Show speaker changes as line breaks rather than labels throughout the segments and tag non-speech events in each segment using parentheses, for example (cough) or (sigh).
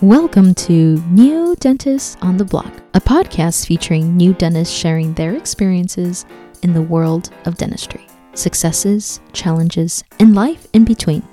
Welcome to New Dentists on the Block, a podcast featuring new dentists sharing their experiences in the world of dentistry, successes, challenges, and life in between.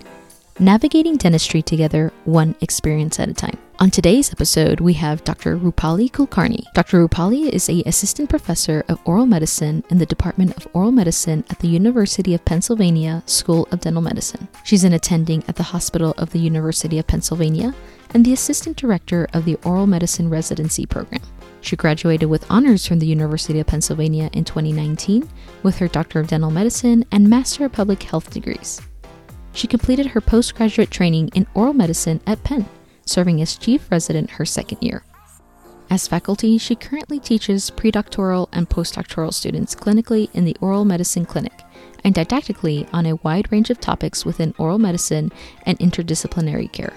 Navigating dentistry together, one experience at a time. On today's episode, we have Dr. Roopali Kulkarni. Dr. Roopali is a assistant professor of oral medicine in the Department of Oral Medicine at the University of Pennsylvania School of Dental Medicine. She's an attending at the Hospital of the University of Pennsylvania and the assistant director of the Oral Medicine Residency Program. She graduated with honors from the University of Pennsylvania in 2019 with her Doctor of Dental Medicine and Master of Public Health degrees. She completed her postgraduate training in oral medicine at Penn, serving as chief resident her second year. As faculty, she currently teaches predoctoral and postdoctoral students clinically in the Oral Medicine Clinic and didactically on a wide range of topics within oral medicine and interdisciplinary care.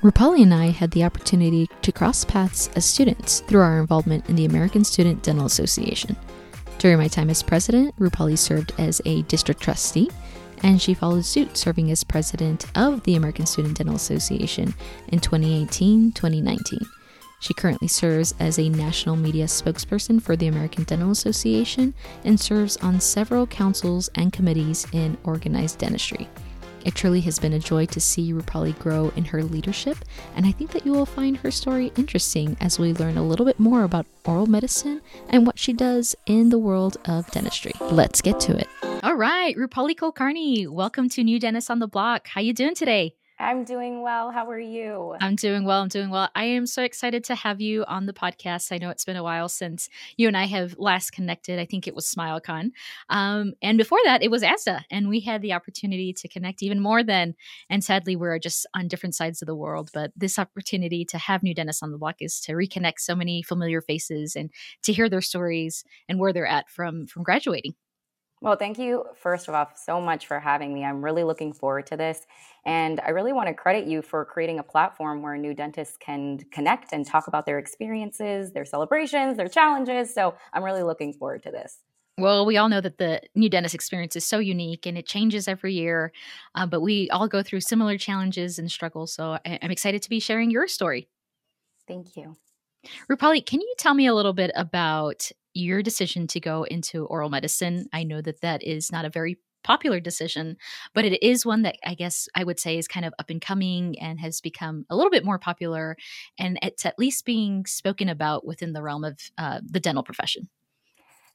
Roopali and I had the opportunity to cross paths as students through our involvement in the American Student Dental Association. During my time as president, Roopali served as a district trustee, and she followed suit, serving as president of the American Student Dental Association in 2018 2019. She currently serves as a national media spokesperson for the American Dental Association and serves on several councils and committees in organized dentistry. It truly has been a joy to see Roopali grow in her leadership, and I think that you will find her story interesting as we learn a little bit more about oral medicine and what she does in the world of dentistry. Let's get to it. All right, Roopali Kulkarni, welcome to New Dentist on the Block. How you doing today?
I'm doing well. How are you?
I'm doing well. I'm doing well. I am so excited to have you on the podcast. I know it's been a while since you and I have last connected. I think it was SmileCon. Um, and before that, it was ASDA. And we had the opportunity to connect even more then. And sadly, we're just on different sides of the world. But this opportunity to have new dentists on the block is to reconnect so many familiar faces and to hear their stories and where they're at from from graduating.
Well, thank you, first of all, so much for having me. I'm really looking forward to this. And I really want to credit you for creating a platform where new dentists can connect and talk about their experiences, their celebrations, their challenges. So I'm really looking forward to this.
Well, we all know that the new dentist experience is so unique and it changes every year, uh, but we all go through similar challenges and struggles. So I- I'm excited to be sharing your story.
Thank you.
Roopali, can you tell me a little bit about your decision to go into oral medicine. I know that that is not a very popular decision, but it is one that I guess I would say is kind of up and coming and has become a little bit more popular. And it's at least being spoken about within the realm of uh, the dental profession.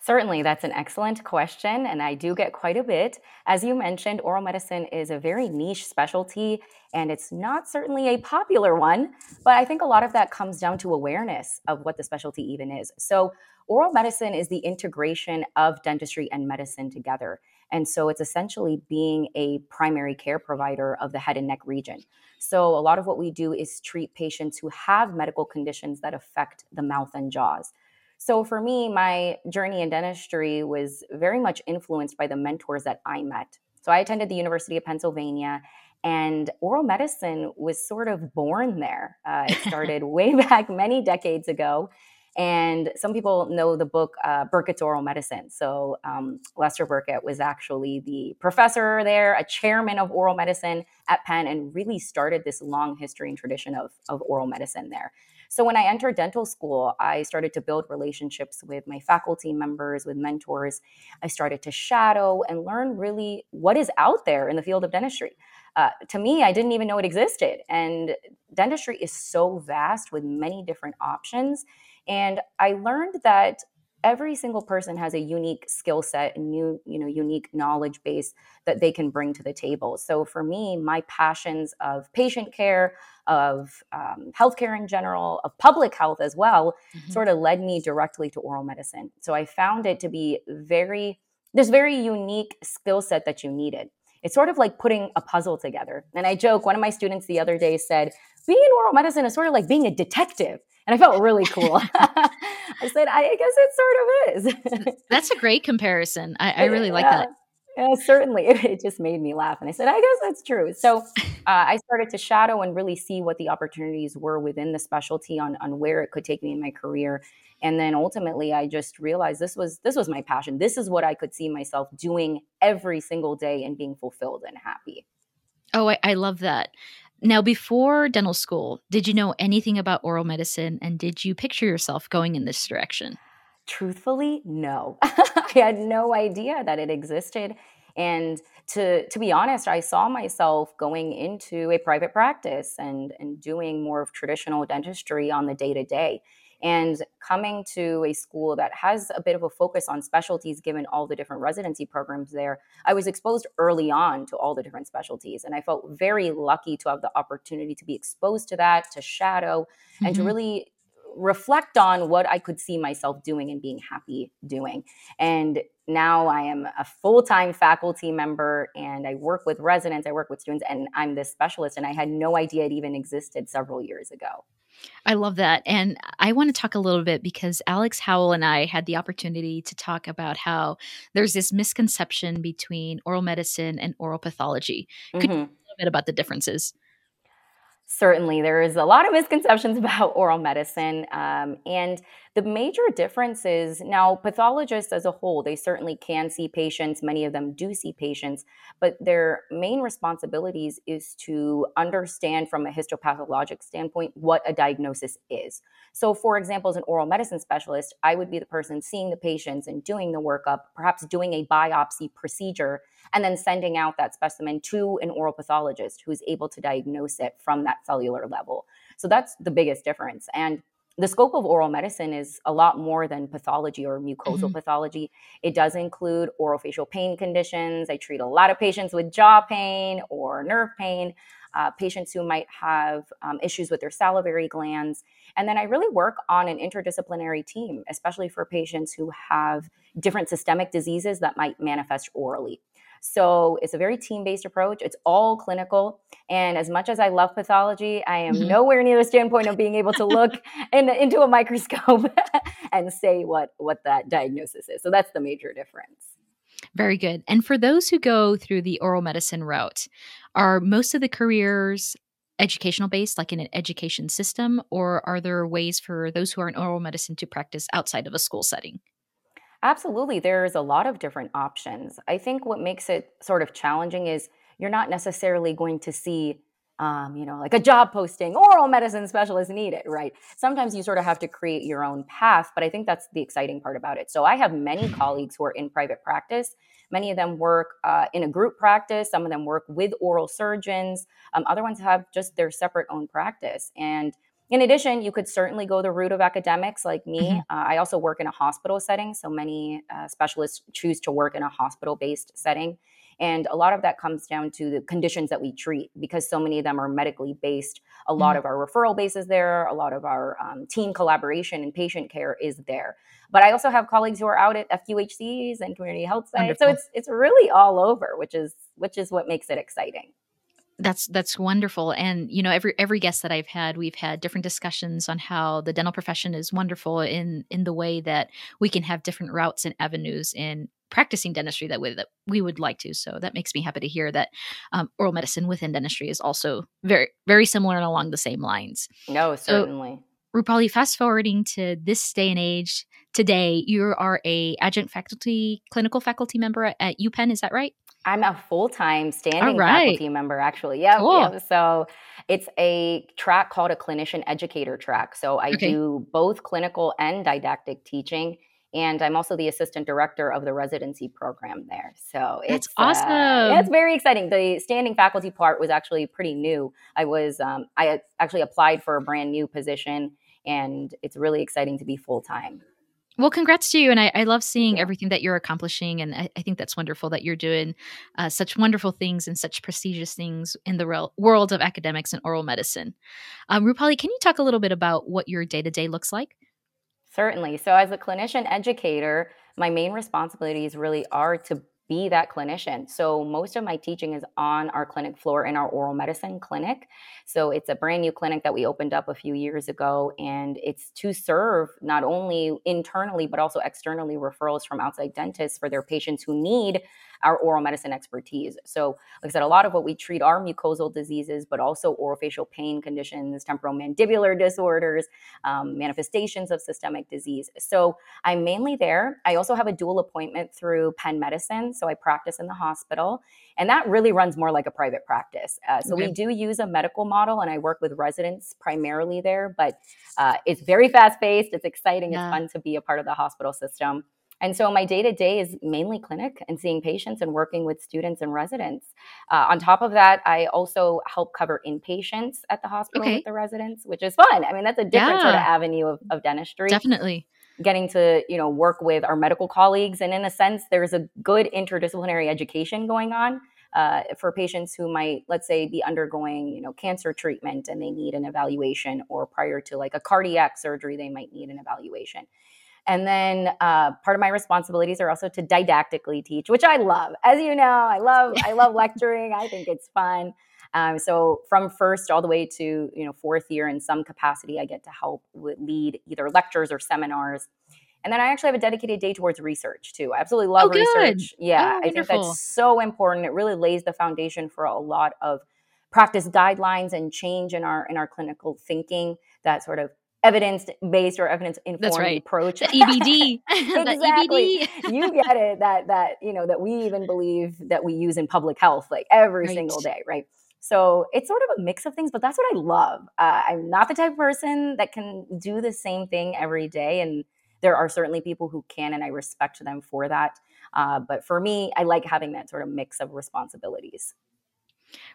Certainly, that's an excellent question, and I do get quite a bit. As you mentioned, oral medicine is a very niche specialty, and it's not certainly a popular one, but I think a lot of that comes down to awareness of what the specialty even is. So, oral medicine is the integration of dentistry and medicine together. And so it's essentially being a primary care provider of the head and neck region. So a lot of what we do is treat patients who have medical conditions that affect the mouth and jaws. So for me, my journey in dentistry was very much influenced by the mentors that I met. So I attended the University of Pennsylvania and oral medicine was sort of born there. Uh, it (laughs) started way back many decades ago. And some people know the book uh, Burket's Oral Medicine. So um, Lester Burket was actually the professor there, a chairman of oral medicine at Penn, and really started this long history and tradition of, of oral medicine there. So when I entered dental school, I started to build relationships with my faculty members, with mentors. I started to shadow and learn really what is out there in the field of dentistry. Uh, to me, I didn't even know it existed. And dentistry is so vast with many different options and I learned that every single person has a unique skill set and new, you know, unique knowledge base that they can bring to the table. So for me, my passions of patient care, of um, healthcare in general, of public health as well, mm-hmm. sort of led me directly to oral medicine. So I found it to be very, this very unique skill set that you needed. It's sort of like putting a puzzle together. And I joke, one of my students the other day said, being in oral medicine is sort of like being a detective and I felt really cool. (laughs) (laughs) I said, I guess it sort
of is. (laughs) That's a great comparison. I, I really like that.
Yeah, certainly. It, it, just made me laugh. And I said, I guess that's true. So uh, I started to shadow and really see what the opportunities were within the specialty on, on where it could take me in my career. And then ultimately I just realized this was this was my passion. This is what I could see myself doing every single day and being fulfilled and happy.
Oh, I, I love that. Now, before dental school, did you know anything about oral medicine and did you picture yourself going in this direction?
Truthfully, no. (laughs) I had no idea that it existed. And to to be honest, I saw myself going into a private practice and and doing more of traditional dentistry on the day to day. And coming to a school that has a bit of a focus on specialties, given all the different residency programs there, I was exposed early on to all the different specialties. And I felt very lucky to have the opportunity to be exposed to that, to shadow, mm-hmm. and to mm-hmm. really reflect on what I could see myself doing and being happy doing. And now I am a full time faculty member and I work with residents, I work with students, and I'm this specialist. And I had no idea it even existed several years ago.
I love that. And I want to talk a little bit because Alex Howell and I had the opportunity to talk about how there's this misconception between oral medicine and oral pathology. Could mm-hmm. you a little bit about the differences?
Certainly, there is a lot of misconceptions (laughs) about oral medicine. Um, and the major difference is now, pathologists as a whole, they certainly can see patients. Many of them do see patients, but their main responsibilities is to understand from a histopathologic standpoint what a diagnosis is. So, for example, as an oral medicine specialist, I would be the person seeing the patients and doing the workup, perhaps doing a biopsy procedure, and then sending out that specimen to an oral pathologist who's able to diagnose it from that cellular level. So, that's the biggest difference. And the scope of oral medicine is a lot more than pathology or mucosal mm-hmm. pathology. It does include orofacial pain conditions. I treat a lot of patients with jaw pain or nerve pain, uh, patients who might have um, issues with their salivary glands. And then I really work on an interdisciplinary team, especially for patients who have different systemic diseases that might manifest orally. So it's a very team based approach. It's all clinical. And as much as I love pathology, I am mm-hmm. nowhere near the standpoint of being able to look (laughs) in, into a microscope (laughs) and say what, what that diagnosis is. So that's the major difference.
Very good. And for those who go through the oral medicine route, are most of the careers educational based, like in an education system, or are there ways for those who are in oral medicine to practice outside of a school setting?
Absolutely. There's a lot of different options. I think what makes it sort of challenging is you're not necessarily going to see, um, you know, like a job posting, oral medicine specialist needed, right? Sometimes you sort of have to create your own path, but I think that's the exciting part about it. So I have many (clears throat) colleagues who are in private practice. Many of them work uh, in a group practice. Some of them work with oral surgeons. Um, other ones have just their separate own practice. And in addition, you could certainly go the route of academics like me. Mm-hmm. Uh, I also work in a hospital setting, so many uh, specialists choose to work in a hospital based setting. And a lot of that comes down to the conditions that we treat because so many of them are medically based. A lot mm-hmm. of our referral base is there, a lot of our um, team collaboration and patient care is there. But I also have colleagues who are out at FQHCs and community health sites. Wonderful. So it's it's really all over, which is which is what makes it exciting
that's that's wonderful. And you know every every guest that i've had we've had different discussions on how the dental profession is wonderful in in the way that we can have different routes and avenues in practicing dentistry that way that we would like to. So that makes me happy to hear that um, oral medicine within dentistry is also very very similar and along the same lines.
No certainly.
So, roopali fast forwarding to this day and age today you are a adjunct faculty clinical faculty member at upenn is that right
I'm a full time standing right. faculty member, actually. Yeah, cool. yeah. So it's a track called a clinician educator track. So I okay. do both clinical and didactic teaching. And I'm also the assistant director of the residency program there. So
it's awesome.
Uh, it's very exciting. The standing faculty part was actually pretty new. I was, um, I actually applied for a brand new position, and it's really exciting to be full time.
Well, congrats to you. And I, I love seeing yeah. everything that you're accomplishing. And I, I think that's wonderful that you're doing uh, such wonderful things and such prestigious things in the real world of academics and oral medicine. Um, Roopali, can you talk a little bit about what your day to day looks like?
Certainly. So, as a clinician educator, my main responsibilities really are to be that clinician. So most of my teaching is on our clinic floor in our oral medicine clinic. So it's a brand new clinic that we opened up a few years ago and it's to serve not only internally but also externally referrals from outside dentists for their patients who need our oral medicine expertise. So, like I said, a lot of what we treat are mucosal diseases, but also orofacial pain conditions, temporomandibular disorders, um, manifestations of systemic disease. So, I'm mainly there. I also have a dual appointment through Penn Medicine. So, I practice in the hospital, and that really runs more like a private practice. Uh, so, okay. we do use a medical model, and I work with residents primarily there, but uh, it's very fast paced, it's exciting, yeah. it's fun to be a part of the hospital system. And so my day to day is mainly clinic and seeing patients and working with students and residents. Uh, on top of that, I also help cover inpatients at the hospital okay. with the residents, which is fun. I mean, that's a different yeah. sort of avenue of, of dentistry.
Definitely
getting to you know work with our medical colleagues and in a sense there's a good interdisciplinary education going on uh, for patients who might let's say be undergoing you know cancer treatment and they need an evaluation or prior to like a cardiac surgery they might need an evaluation and then uh, part of my responsibilities are also to didactically teach, which I love. As you know, I love I love (laughs) lecturing. I think it's fun. Um, so from first all the way to you know fourth year in some capacity, I get to help with, lead either lectures or seminars. And then I actually have a dedicated day towards research too. I absolutely love oh, research. Yeah, oh, I think that's so important. It really lays the foundation for a lot of practice guidelines and change in our in our clinical thinking that sort of evidence based or evidence informed right. approach.
The EBD. (laughs) (laughs)
exactly. EBD. you get it. That that you know that we even believe that we use in public health like every right. single day, right? So it's sort of a mix of things, but that's what I love. Uh, I'm not the type of person that can do the same thing every day, and there are certainly people who can, and I respect them for that. Uh, but for me, I like having that sort of mix of responsibilities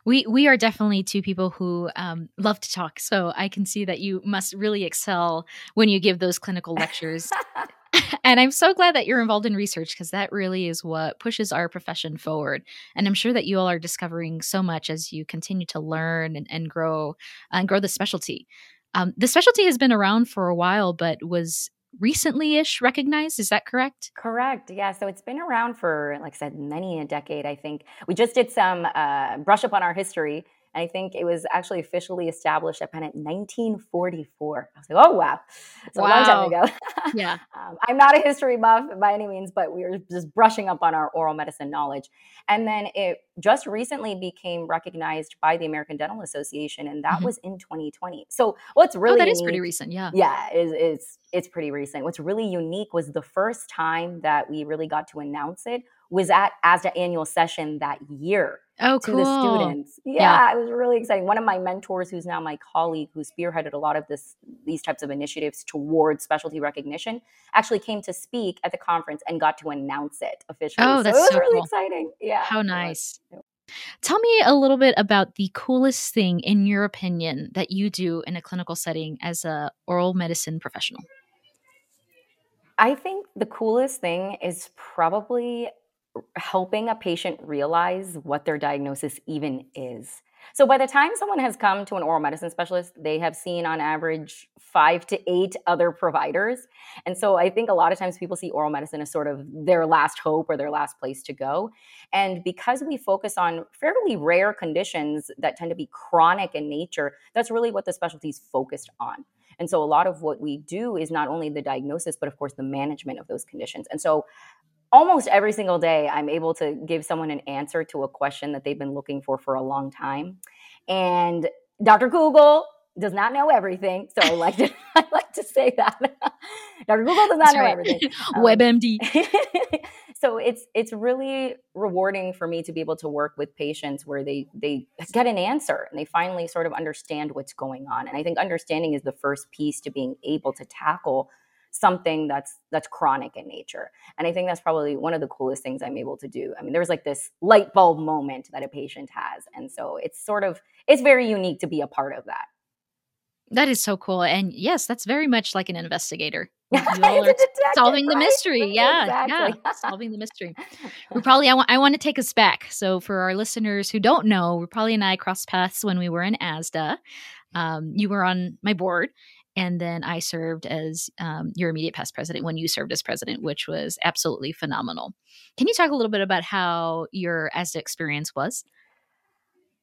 we we are definitely two people who um, love to talk so i can see that you must really excel when you give those clinical lectures. (laughs) (laughs) And i'm so glad that you're involved in research because that really is what pushes our profession forward. And i'm sure that you all are discovering so much as you continue to learn and, and grow and grow the specialty. Um, the specialty has been around for a while but was recently ish recognized. Is that correct?
Correct. Yeah. So it's been around for, like I said, many a decade, I think. We just did some uh, brush up on our history I think it was actually officially established at Penn in 1944. I was like, oh, wow. It's wow. a long time ago.
yeah. (laughs)
Um, I'm not a history buff by any means, but we were just brushing up on our oral medicine knowledge. And then it just recently became recognized by the American Dental Association, and that mm-hmm. was in 2020. So what's really oh,
that
unique,
is pretty recent, yeah.
Yeah, is it's it's pretty recent. What's really unique was the first time that we really got to announce it was at ASDA annual session that year
oh,
to the students. Yeah, yeah, it was really exciting. One of my mentors, who's now my colleague, who spearheaded a lot of this these types of initiatives towards specialty recognition, actually came to speak at the conference and got to announce it officially.
Oh, that's
so it was
so
really
cool.
exciting. Yeah.
How nice. Tell me a little bit about the coolest thing, in your opinion, that you do in a clinical setting as a oral medicine professional.
I think the coolest thing is probably helping a patient realize what their diagnosis even is. So by the time someone has come to an oral medicine specialist, they have seen on average five to eight other providers. And so I think a lot of times people see oral medicine as sort of their last hope or their last place to go. And because we focus on fairly rare conditions that tend to be chronic in nature, that's really what the specialty is focused on. And so a lot of what we do is not only the diagnosis, but of course the management of those conditions. And so almost every single day i'm able to give someone an answer to a question that they've been looking for for a long time and dr google does not know everything so i like to (laughs) i like to say that. (laughs) Dr google does not That's know right. everything. (laughs)
Um, webmd
so it's it's really rewarding for me to be able to work with patients where they they get an answer and they finally sort of understand what's going on and i think understanding is the first piece to being able to tackle something that's that's chronic in nature. And i think that's probably one of the coolest things i'm able to do. I mean there's like this light bulb moment that a patient has and so it's sort of it's very unique to be a part of that.
That is so cool and yes that's very much like an investigator. (laughs) Are solving the mystery. Yeah exactly. yeah solving the mystery. (laughs) We probably I want, I want to take us back. So for our listeners who don't know we probably and i crossed paths when we were in asda um, you were on my board and then I served as um, your immediate past president when you served as president, which was absolutely phenomenal. Can you talk a little bit about how your ASDA experience was?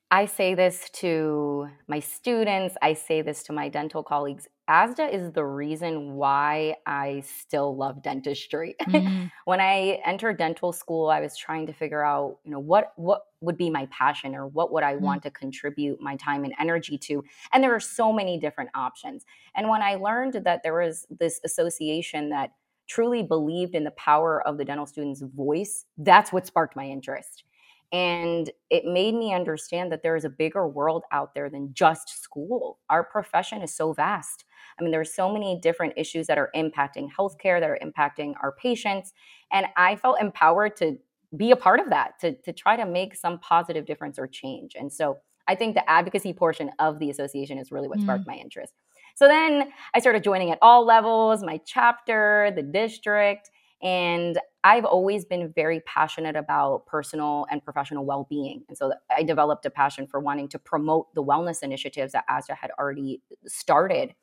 I say this to my students, I say this to my dental colleagues ASDA is the reason why I still love dentistry. (laughs) Mm. when I entered dental school, I was trying to figure out, you know, what what would be my passion or what would I mm. want to contribute my time and energy to? And there are so many different options. And when I learned that there was this association that truly believed in the power of the dental student's voice, that's what sparked my interest. And it made me understand that there is a bigger world out there than just school. Our profession is so vast. I mean, there are so many different issues that are impacting healthcare, that are impacting our patients. And I felt empowered to be a part of that, to, to try to make some positive difference or change. And so I think the advocacy portion of the association is really what sparked mm. my interest. So then I started joining at all levels, my chapter, the district, and I've always been very passionate about personal and professional well being. And so I developed a passion for wanting to promote the wellness initiatives that ASDA had already started.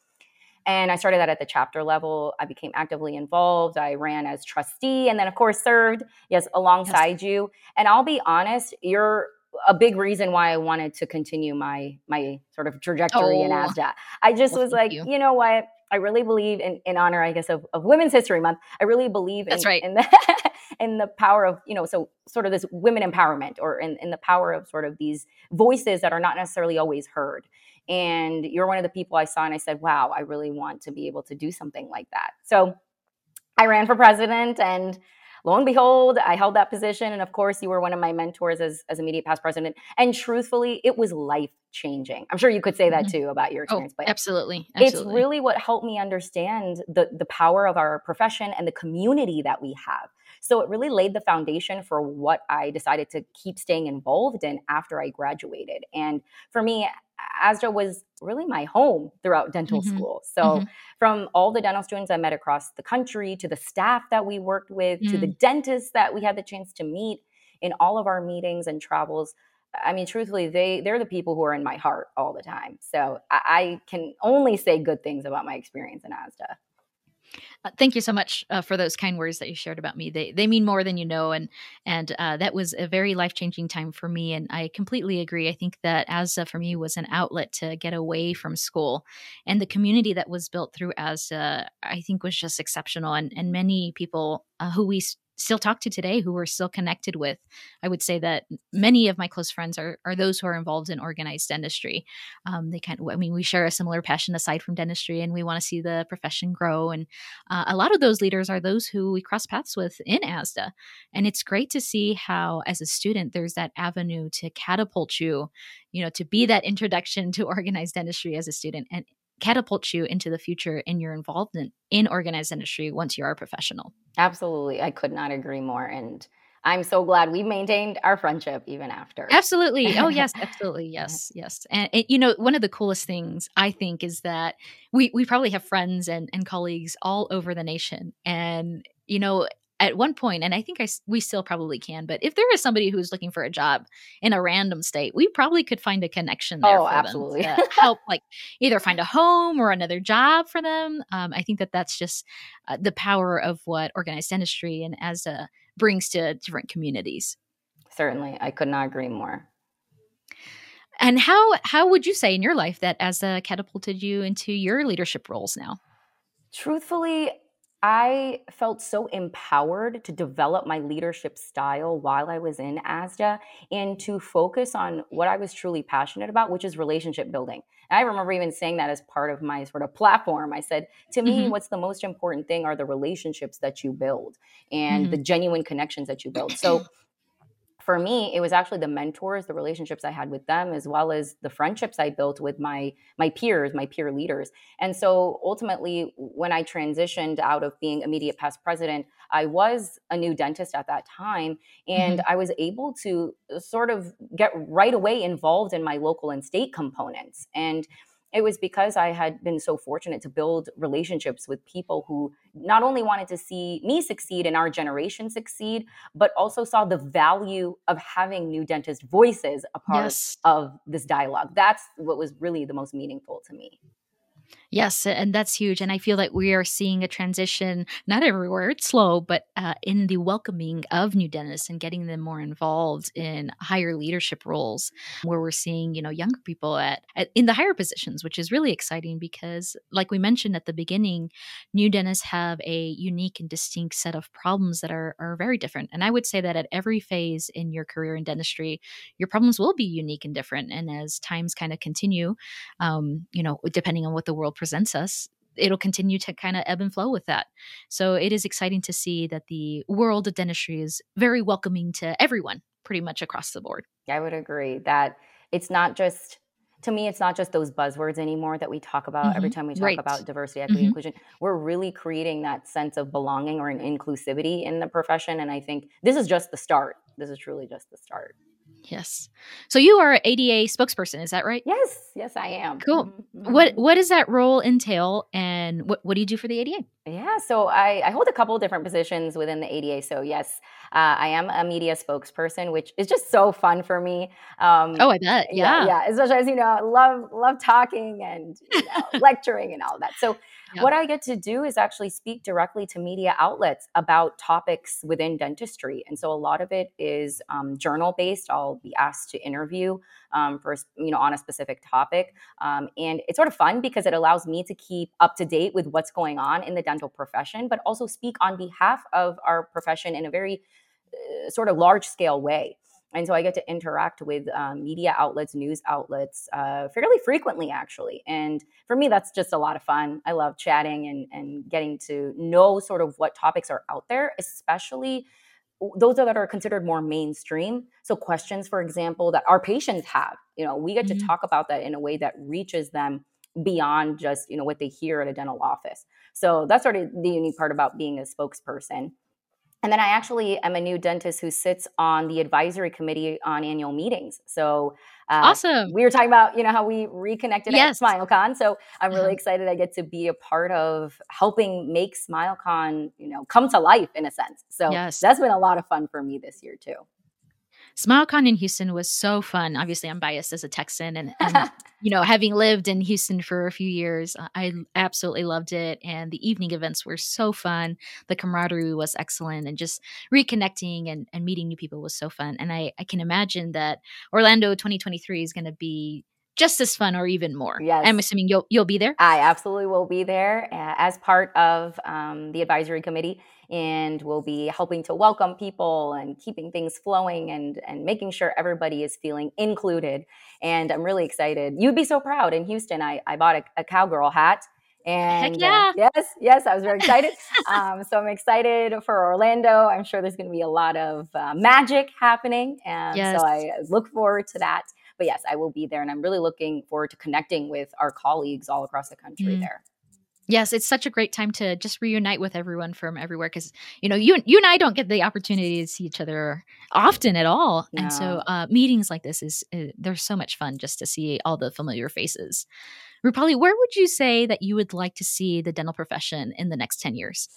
And I started that at the chapter level. I became actively involved. I ran as trustee and then, of course, served, yes, alongside yes. you. And I'll be honest, you're a big reason why I wanted to continue my my sort of trajectory oh. in ASDA. I just well, was like, you. you. know what? I really believe in, in honor, I guess, of, of Women's History Month. I really believe
That's
in,
right.
in the (laughs) in the power of, you know, so sort of this women empowerment or in, in the power of sort of these voices that are not necessarily always heard. And you're one of the people I saw and I said, wow, I really want to be able to do something like that. So I ran for president and lo and behold, I held that position. And of course, you were one of my mentors as, as immediate past president. And truthfully, it was life changing. I'm sure you could say that mm-hmm. too about your oh, experience.
Oh, but absolutely,
absolutely. It's really what helped me understand the, the power of our profession and the community that we have. So it really laid the foundation for what I decided to keep staying involved in after I graduated. And for me, ASDA was really my home throughout dental mm-hmm. school. So, mm-hmm. from all the dental students I met across the country to the staff that we worked with mm-hmm. to the mm. dentists that we had the chance to meet in all of our meetings and travels. I mean, truthfully, they they're the people who are in my heart all the time. So I, I can only say good things about my experience in ASDA.
Uh, thank you so much uh, for those kind words that you shared about me. They they mean more than you know, and and uh, that was a very life changing time for me. And I completely agree. I think that ASDA for me was an outlet to get away from school, and the community that was built through ASDA, I think, was just exceptional. And and many people uh, who we still talk to today who we're still connected with. I would say that many of my close friends are, are those who are involved in organized dentistry. Um, they kind of, I mean, we share a similar passion aside from dentistry and we want to see the profession grow. And uh, a lot of those leaders are those who we cross paths with in ASDA. And it's great to see how, as a student, there's that avenue to catapult you, you know, to be that introduction to (laughs) organized dentistry as a student and catapult you into the future in your involvement in organized dentistry once you are a professional.
Absolutely. I could not agree more. And I'm so glad we maintained our friendship even after.
Absolutely. Oh, (laughs) yes, absolutely. Yes, yes. And it, you know, one of the coolest things I think is that we we probably have friends and and colleagues all over the nation, and you know, at one point, and I think I we still probably can, but if there is somebody who's looking for a job in a random state, we probably could find a connection there. Oh,
absolutely. (laughs)
help, like either find a home or another job for them. Um, I think that that's just uh, the power of what organized dentistry and ASDA brings to different communities.
Certainly, I could not agree more.
And how how would you say in your life that ASDA catapulted you into your leadership roles now?
Truthfully, I felt so empowered to develop my leadership style while I was in ASDA and to focus on what I was truly passionate about, which is relationship building. And I remember even saying that as part of my sort of (laughs) platform. I said, to me, mm-hmm. what's the most important thing are the relationships that you build and mm-hmm. the genuine connections that you build. So (clears throat) for me it was actually the mentors the relationships i had with them as well as the friendships i built with my my peers my peer leaders and so ultimately when i transitioned out of being immediate past president i was a new dentist at that time and mm-hmm. i was able to sort of get right away involved in my local and state components and it was because I had been so fortunate to build relationships with people who not only wanted to see me succeed and our generation succeed, but also saw the value of having new dentist voices a part yes. of this dialogue. That's what was really the most meaningful to me.
Yes, and that's huge. And I feel like we are seeing a transition, not everywhere, it's slow, but uh, in the welcoming of new dentists and getting them more involved in higher leadership roles, where we're seeing, you know, younger people at, at in the higher positions, which is really exciting because, like we mentioned at the beginning, new dentists have a unique and distinct set of problems that are, are very different. And I would say that at every phase in your career in dentistry, your problems will be unique and different. And as times kind of continue, um, you know, depending on what the world presents us, it'll continue to kind of ebb and flow with that. So it is exciting to see that the world of dentistry is very welcoming to everyone pretty much across the board.
I would agree that it's not just to me it's not just those buzzwords anymore that we talk about mm-hmm. every time we talk right. about diversity equity mm-hmm. inclusion we're really creating that sense of belonging or an inclusivity in the profession and i think this is just the start this is truly just the start
Yes. So you are ADA spokesperson, is that right?
Yes, yes, I am.
Cool. Mm-hmm. What what does that role entail, and what what do you do for the ADA?
Yeah, so I, I hold a couple different positions within the ADA. So yes, uh, I am a media spokesperson, which is just so fun for me.
Um, oh, I bet. Yeah.
yeah, yeah. Especially as you know, I love love talking and you know, lecturing and all that. So What I get to do is actually speak directly to media outlets about topics within dentistry. And so a lot of it is um, journal based. I'll be asked to interview um, for, you know, on a specific topic. Um, and it's sort of fun because it allows me to keep up to date with what's going on in the dental profession, but also speak on behalf of our profession in a very uh, sort of large scale way and so I get to interact with um, media outlets, news outlets, uh, fairly frequently, actually. And for me, that's just a lot of fun. I love chatting and and getting to know sort of what topics are out there, especially those that are considered more mainstream. So questions, for example, that our patients have. You know, we get mm-hmm. to talk about that in a way that reaches them beyond just you know what they hear at a dental office. So that's sort of the unique part about being a spokesperson. And then I actually am a new dentist who sits on the advisory committee on annual meetings. So
uh, awesome.
We were talking about, you know, how we reconnected yes. at SmileCon. So I'm really uh-huh. excited I get to be a part of helping make SmileCon, you know, come to life in a sense. So yes. that's been a lot of fun for me this year too.
SmileCon in Houston was so fun. Obviously, I'm biased as a Texan, and, and (laughs) you know, having lived in Houston for a few years, I absolutely loved it. And the evening events were so fun. The camaraderie was excellent, and just reconnecting and, and meeting new people was so fun. And I, I can imagine that Orlando 2023 is going to be just as fun or even more. Yes. I'm assuming you'll you'll be there.
I absolutely will be there uh, as part of um, the advisory committee, and we'll be helping to welcome people and keeping things flowing and and making sure everybody is feeling included. And I'm really excited. You'd be so proud in Houston. I I bought a, a cowgirl hat. And
Heck uh,
yeah. Uh, yes, yes, I was very excited. (laughs) um, so I'm excited for Orlando. I'm sure there's going to be a lot of uh, magic happening. And yes. so I look forward to that but yes, I will be there. And I'm really looking forward to connecting with our colleagues all across the country mm. there.
Yes, it's such a great time to just reunite with everyone from everywhere because you know you you and I don't get the opportunity to see each other often at all, no. and so uh, meetings like this is uh, they're so much fun just to see all the familiar faces. Roopali, where would you say that you would like to see the dental profession in the next ten years?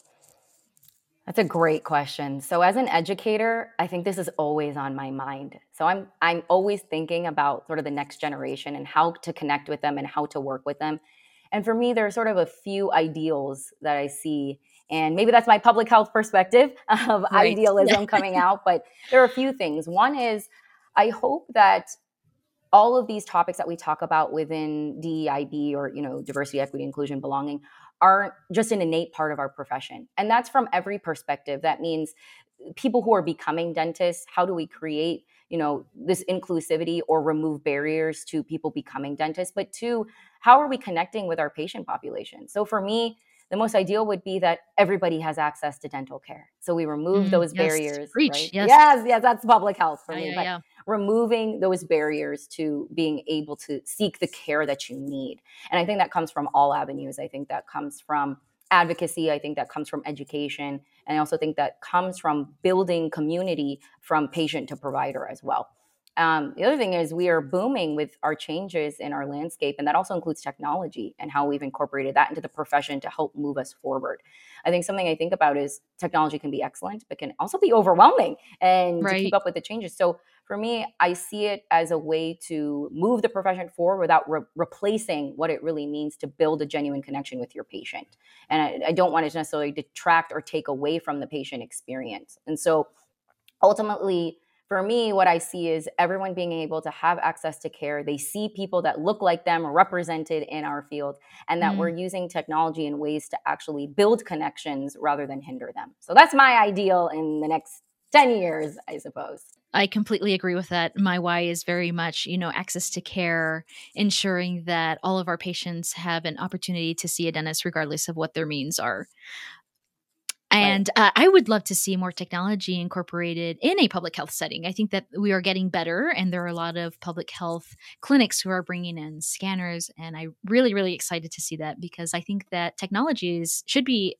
That's a great question. So as an educator, I think this is always on my mind. So I'm I'm always thinking about sort of the next generation and how to connect with them and how to work with them. And for me, there are sort of a few ideals that I see. And maybe that's my public health perspective (laughs) of right. idealism (laughs) coming out, but there are a few things. One is I hope that all of these topics that we talk about within DEIB or you know diversity, equity, inclusion, belonging aren't just an innate part of our profession. And that's from every perspective. That means people who are becoming dentists, how do we create, you know, this inclusivity or remove barriers to people becoming dentists? But two, how are we connecting with our patient population? So for me, the most ideal would be that everybody has access to dental care. So we remove mm, those yes. barriers.
Reach, right?
yes. yes, yes, that's public health for
yeah,
me.
Yeah,
but
yeah.
removing those barriers to being able to seek the care that you need. And I think that comes from all avenues. I think that comes from advocacy. I think that comes from education. And I also think that comes from building community from patient to provider as well. Um, the other thing is we are booming with our changes in our landscape, and that also includes technology and how we've incorporated that into the profession to help move us forward. I think something I think about is technology can be excellent, but can also be overwhelming and right. to keep up with the changes. So for me, I see it as a way to move the profession forward without re- replacing what it really means to build a genuine connection with your patient. And I, I don't want it to necessarily detract or take away from the patient experience. And so ultimately, for me, what I see is everyone being able to have access to care. They see people that look like them represented in our field, and that mm. we're using technology in ways to actually build connections rather than hinder them. So that's my ideal in the next 10 years, I suppose.
I completely agree with that. My why is very much, you know, access to care, ensuring that all of our patients have an opportunity to see a dentist regardless of what their means are. And uh, I would love to see more technology incorporated in a public health setting. I think that we are getting better, and there are a lot of public health clinics who are bringing in scanners. And I'm really, really excited to see that because I think that technologies should be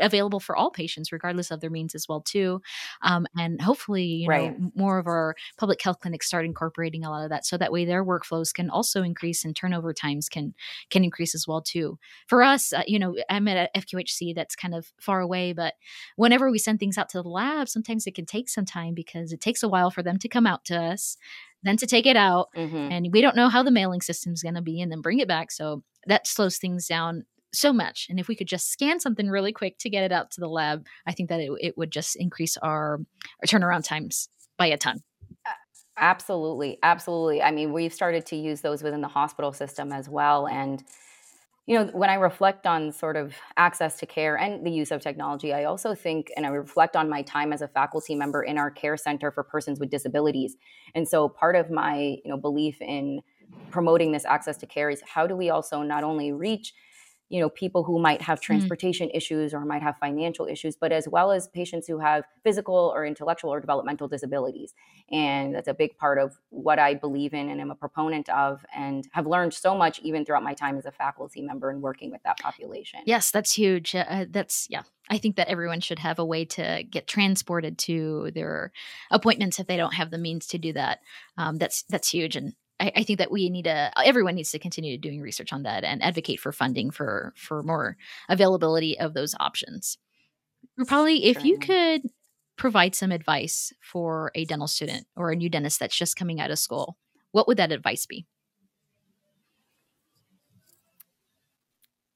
available for all patients regardless of their means as well too um, and hopefully you right. know more of our public health clinics start incorporating a lot of that so that way their workflows can also increase and turnover times can can increase as well too for us uh, you know i'm at a fqhc that's kind of far away but whenever we send things out to the lab sometimes it can take some time because it takes a while for them to come out to us then to take it out mm-hmm. and we don't know how the mailing system is going to be and then bring it back so that slows things down so much. And if we could just scan something really quick to get it out to the lab, I think that it, it would just increase our, our turnaround times by a ton.
Absolutely. Absolutely. I mean, we've started to use those within the hospital system as well. And, you know, when I reflect on sort of access to care and the use of technology, I also think and I reflect on my time as a faculty member in our care center for persons with disabilities. And so part of my, you know, belief in promoting this access to care is how do we also not only reach you know people who might have mm. transportation mm. issues or might have financial issues but as well as patients who have physical or intellectual or developmental disabilities and that's a big part of what i believe in and am a proponent of and have learned so much even throughout my time as a faculty member and working with that population
yes that's huge uh, that's yeah i think that everyone should have a way to get transported to their appointments if they don't have the means to do that um, that's that's huge and I, I, think that we need to everyone needs to continue doing research on that and advocate for funding for for more availability of those options. Probably if you could provide some advice for a dental student or a new dentist that's just coming out of school, what would that advice be?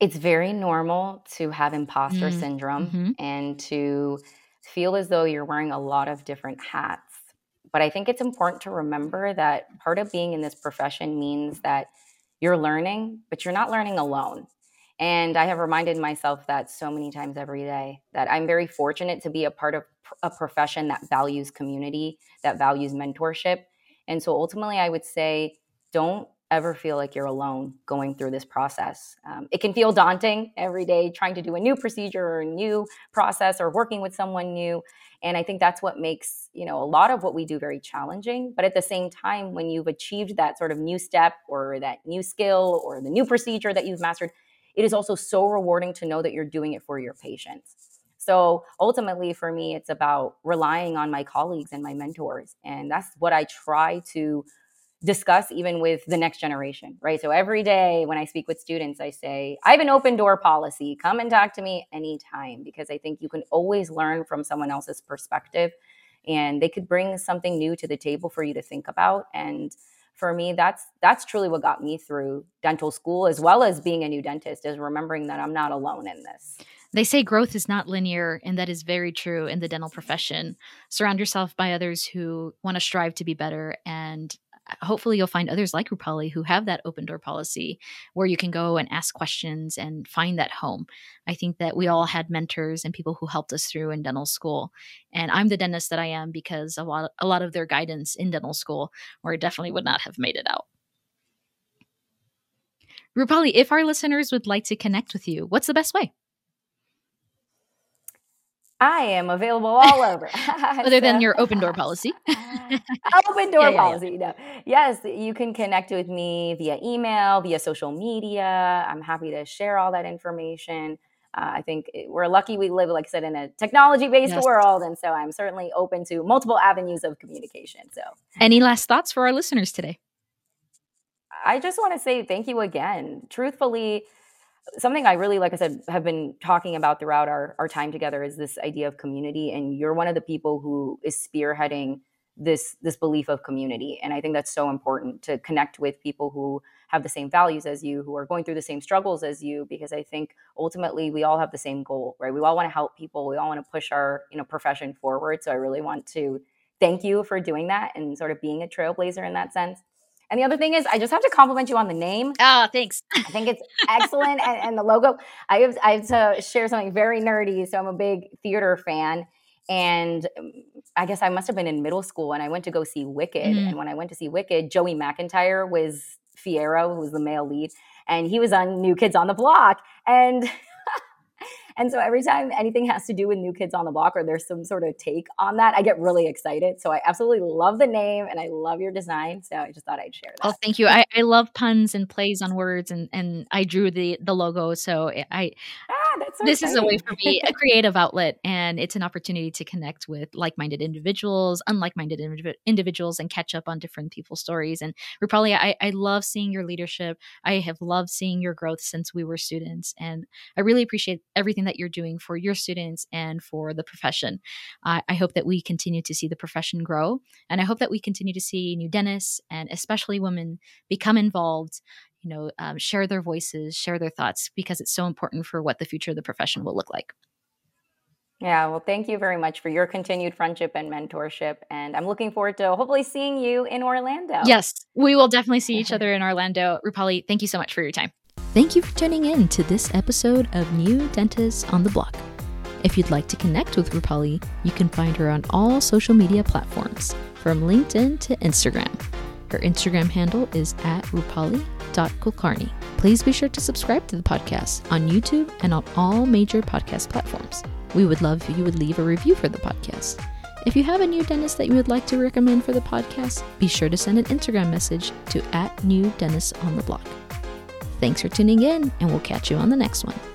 It's very normal to have imposter mm. syndrome mm-hmm. and to feel as though you're wearing a lot of different hats but I think it's important to remember that part of being in this profession means that you're learning, but you're not learning alone. And I have reminded myself that so many times every day that I'm very fortunate to be a part of a profession that values community, that values mentorship. And so ultimately, I would say don't ever feel like you're alone going through this process. Um, it can feel daunting every day trying to do a new procedure or a new process or working with someone new. And I think that's what makes, you know, a lot of what we do very challenging. But at the same time, when you've achieved that sort of new step or that new skill or the new procedure that you've mastered, it is also so rewarding to know that you're doing it for your patients. So ultimately, for me, it's about relying on my colleagues and my mentors. And that's what I try to discuss even with the next generation, right? So every day when I speak with students, I say, I have an open door policy. Come and talk to me anytime because I think you can always learn from someone else's perspective and they could bring something new to the table for you to think about. And for me, that's that's truly what got me through dental school as well as being a new dentist is remembering that I'm not alone in this.
They say growth is not linear, and that is very true in the dental profession. Surround yourself by others who want to strive to be better and hopefully you'll find others like Roopali who have that open door policy where you can go and ask questions and find that home. I think that we all had mentors and people who helped us through in dental school. And I'm the dentist that I am because a lot a lot of their guidance in dental school or I definitely would not have made it out. Roopali, if our listeners would like to connect with you, what's the best way?
I am available all over. (laughs) (laughs)
Other so, than your open door policy. (laughs)
open door yeah, yeah, policy. Yeah. No. Yes, you can connect with me via email, via social media. I'm happy to share all that information. uh, I think we're lucky we live, like I said, in a technology based yes. world. And so I'm certainly open to multiple avenues of communication. So,
any last thoughts for our listeners today?
I just want to say thank you again. Truthfully, something I really, like I said, have been talking about throughout our, our time together is this idea of community. And you're one of the people who is spearheading this this belief of community and i think that's so important to connect with people who have the same values as you who are going through the same struggles as you because i think ultimately we all have the same goal right we all want to help people we all want to push our you know profession forward so i really want to thank you for doing that and sort of being a trailblazer in that sense and the other thing is, I just have to compliment you on the name.
Oh, thanks.
I think it's excellent, and, and, the logo. I have I have to share something very nerdy. So I'm a big theater fan, and um, I guess I must have been in middle school, and I went to go see Wicked. Mm. And when I went to see Wicked, Joey McIntyre was Fiyero, who was the male lead, and he was on New Kids on the Block, and And so every time anything has to do with New Kids on the Block or there's some sort of take on that, I get really excited. So I absolutely love the name and I love your design. So I just thought I'd share oh, that.
Oh, thank you. I, I love puns and plays on words and, and I drew the, the logo. So I,
ah, so
this exciting. is a way for me, a creative outlet, and it's an opportunity to connect with like-minded individuals, unlike-minded indiv- individuals, and catch up on different people's stories. And Roopali, I, I love seeing your leadership. I have loved seeing your growth since we were students, and I really appreciate everything that you're doing for your students and for the profession. Uh, I hope that we continue to see the profession grow, and I hope that we continue to see new dentists and especially women become involved you know um, share their voices share their thoughts because it's so important for what the future of the profession will look like
yeah, well, thank you very much for your continued friendship and mentorship. And I'm looking forward to hopefully seeing you in Orlando.
Yes, we will definitely see each (laughs) other in Orlando. Roopali, thank you so much for your time. Thank you for tuning in to this episode of New Dentists on the Block. If you'd like to connect with Roopali, you can find her on all social media platforms, from LinkedIn to Instagram. Her Instagram handle is at roopali.kulkarni. Please be sure to subscribe to the podcast on YouTube and on all major podcast platforms. We would love if you would leave a review for the podcast. If you have a new dentist that you would like to recommend for the podcast, be sure to send an Instagram message to at new dentist on the block. Thanks for tuning in, and we'll catch you on the next one.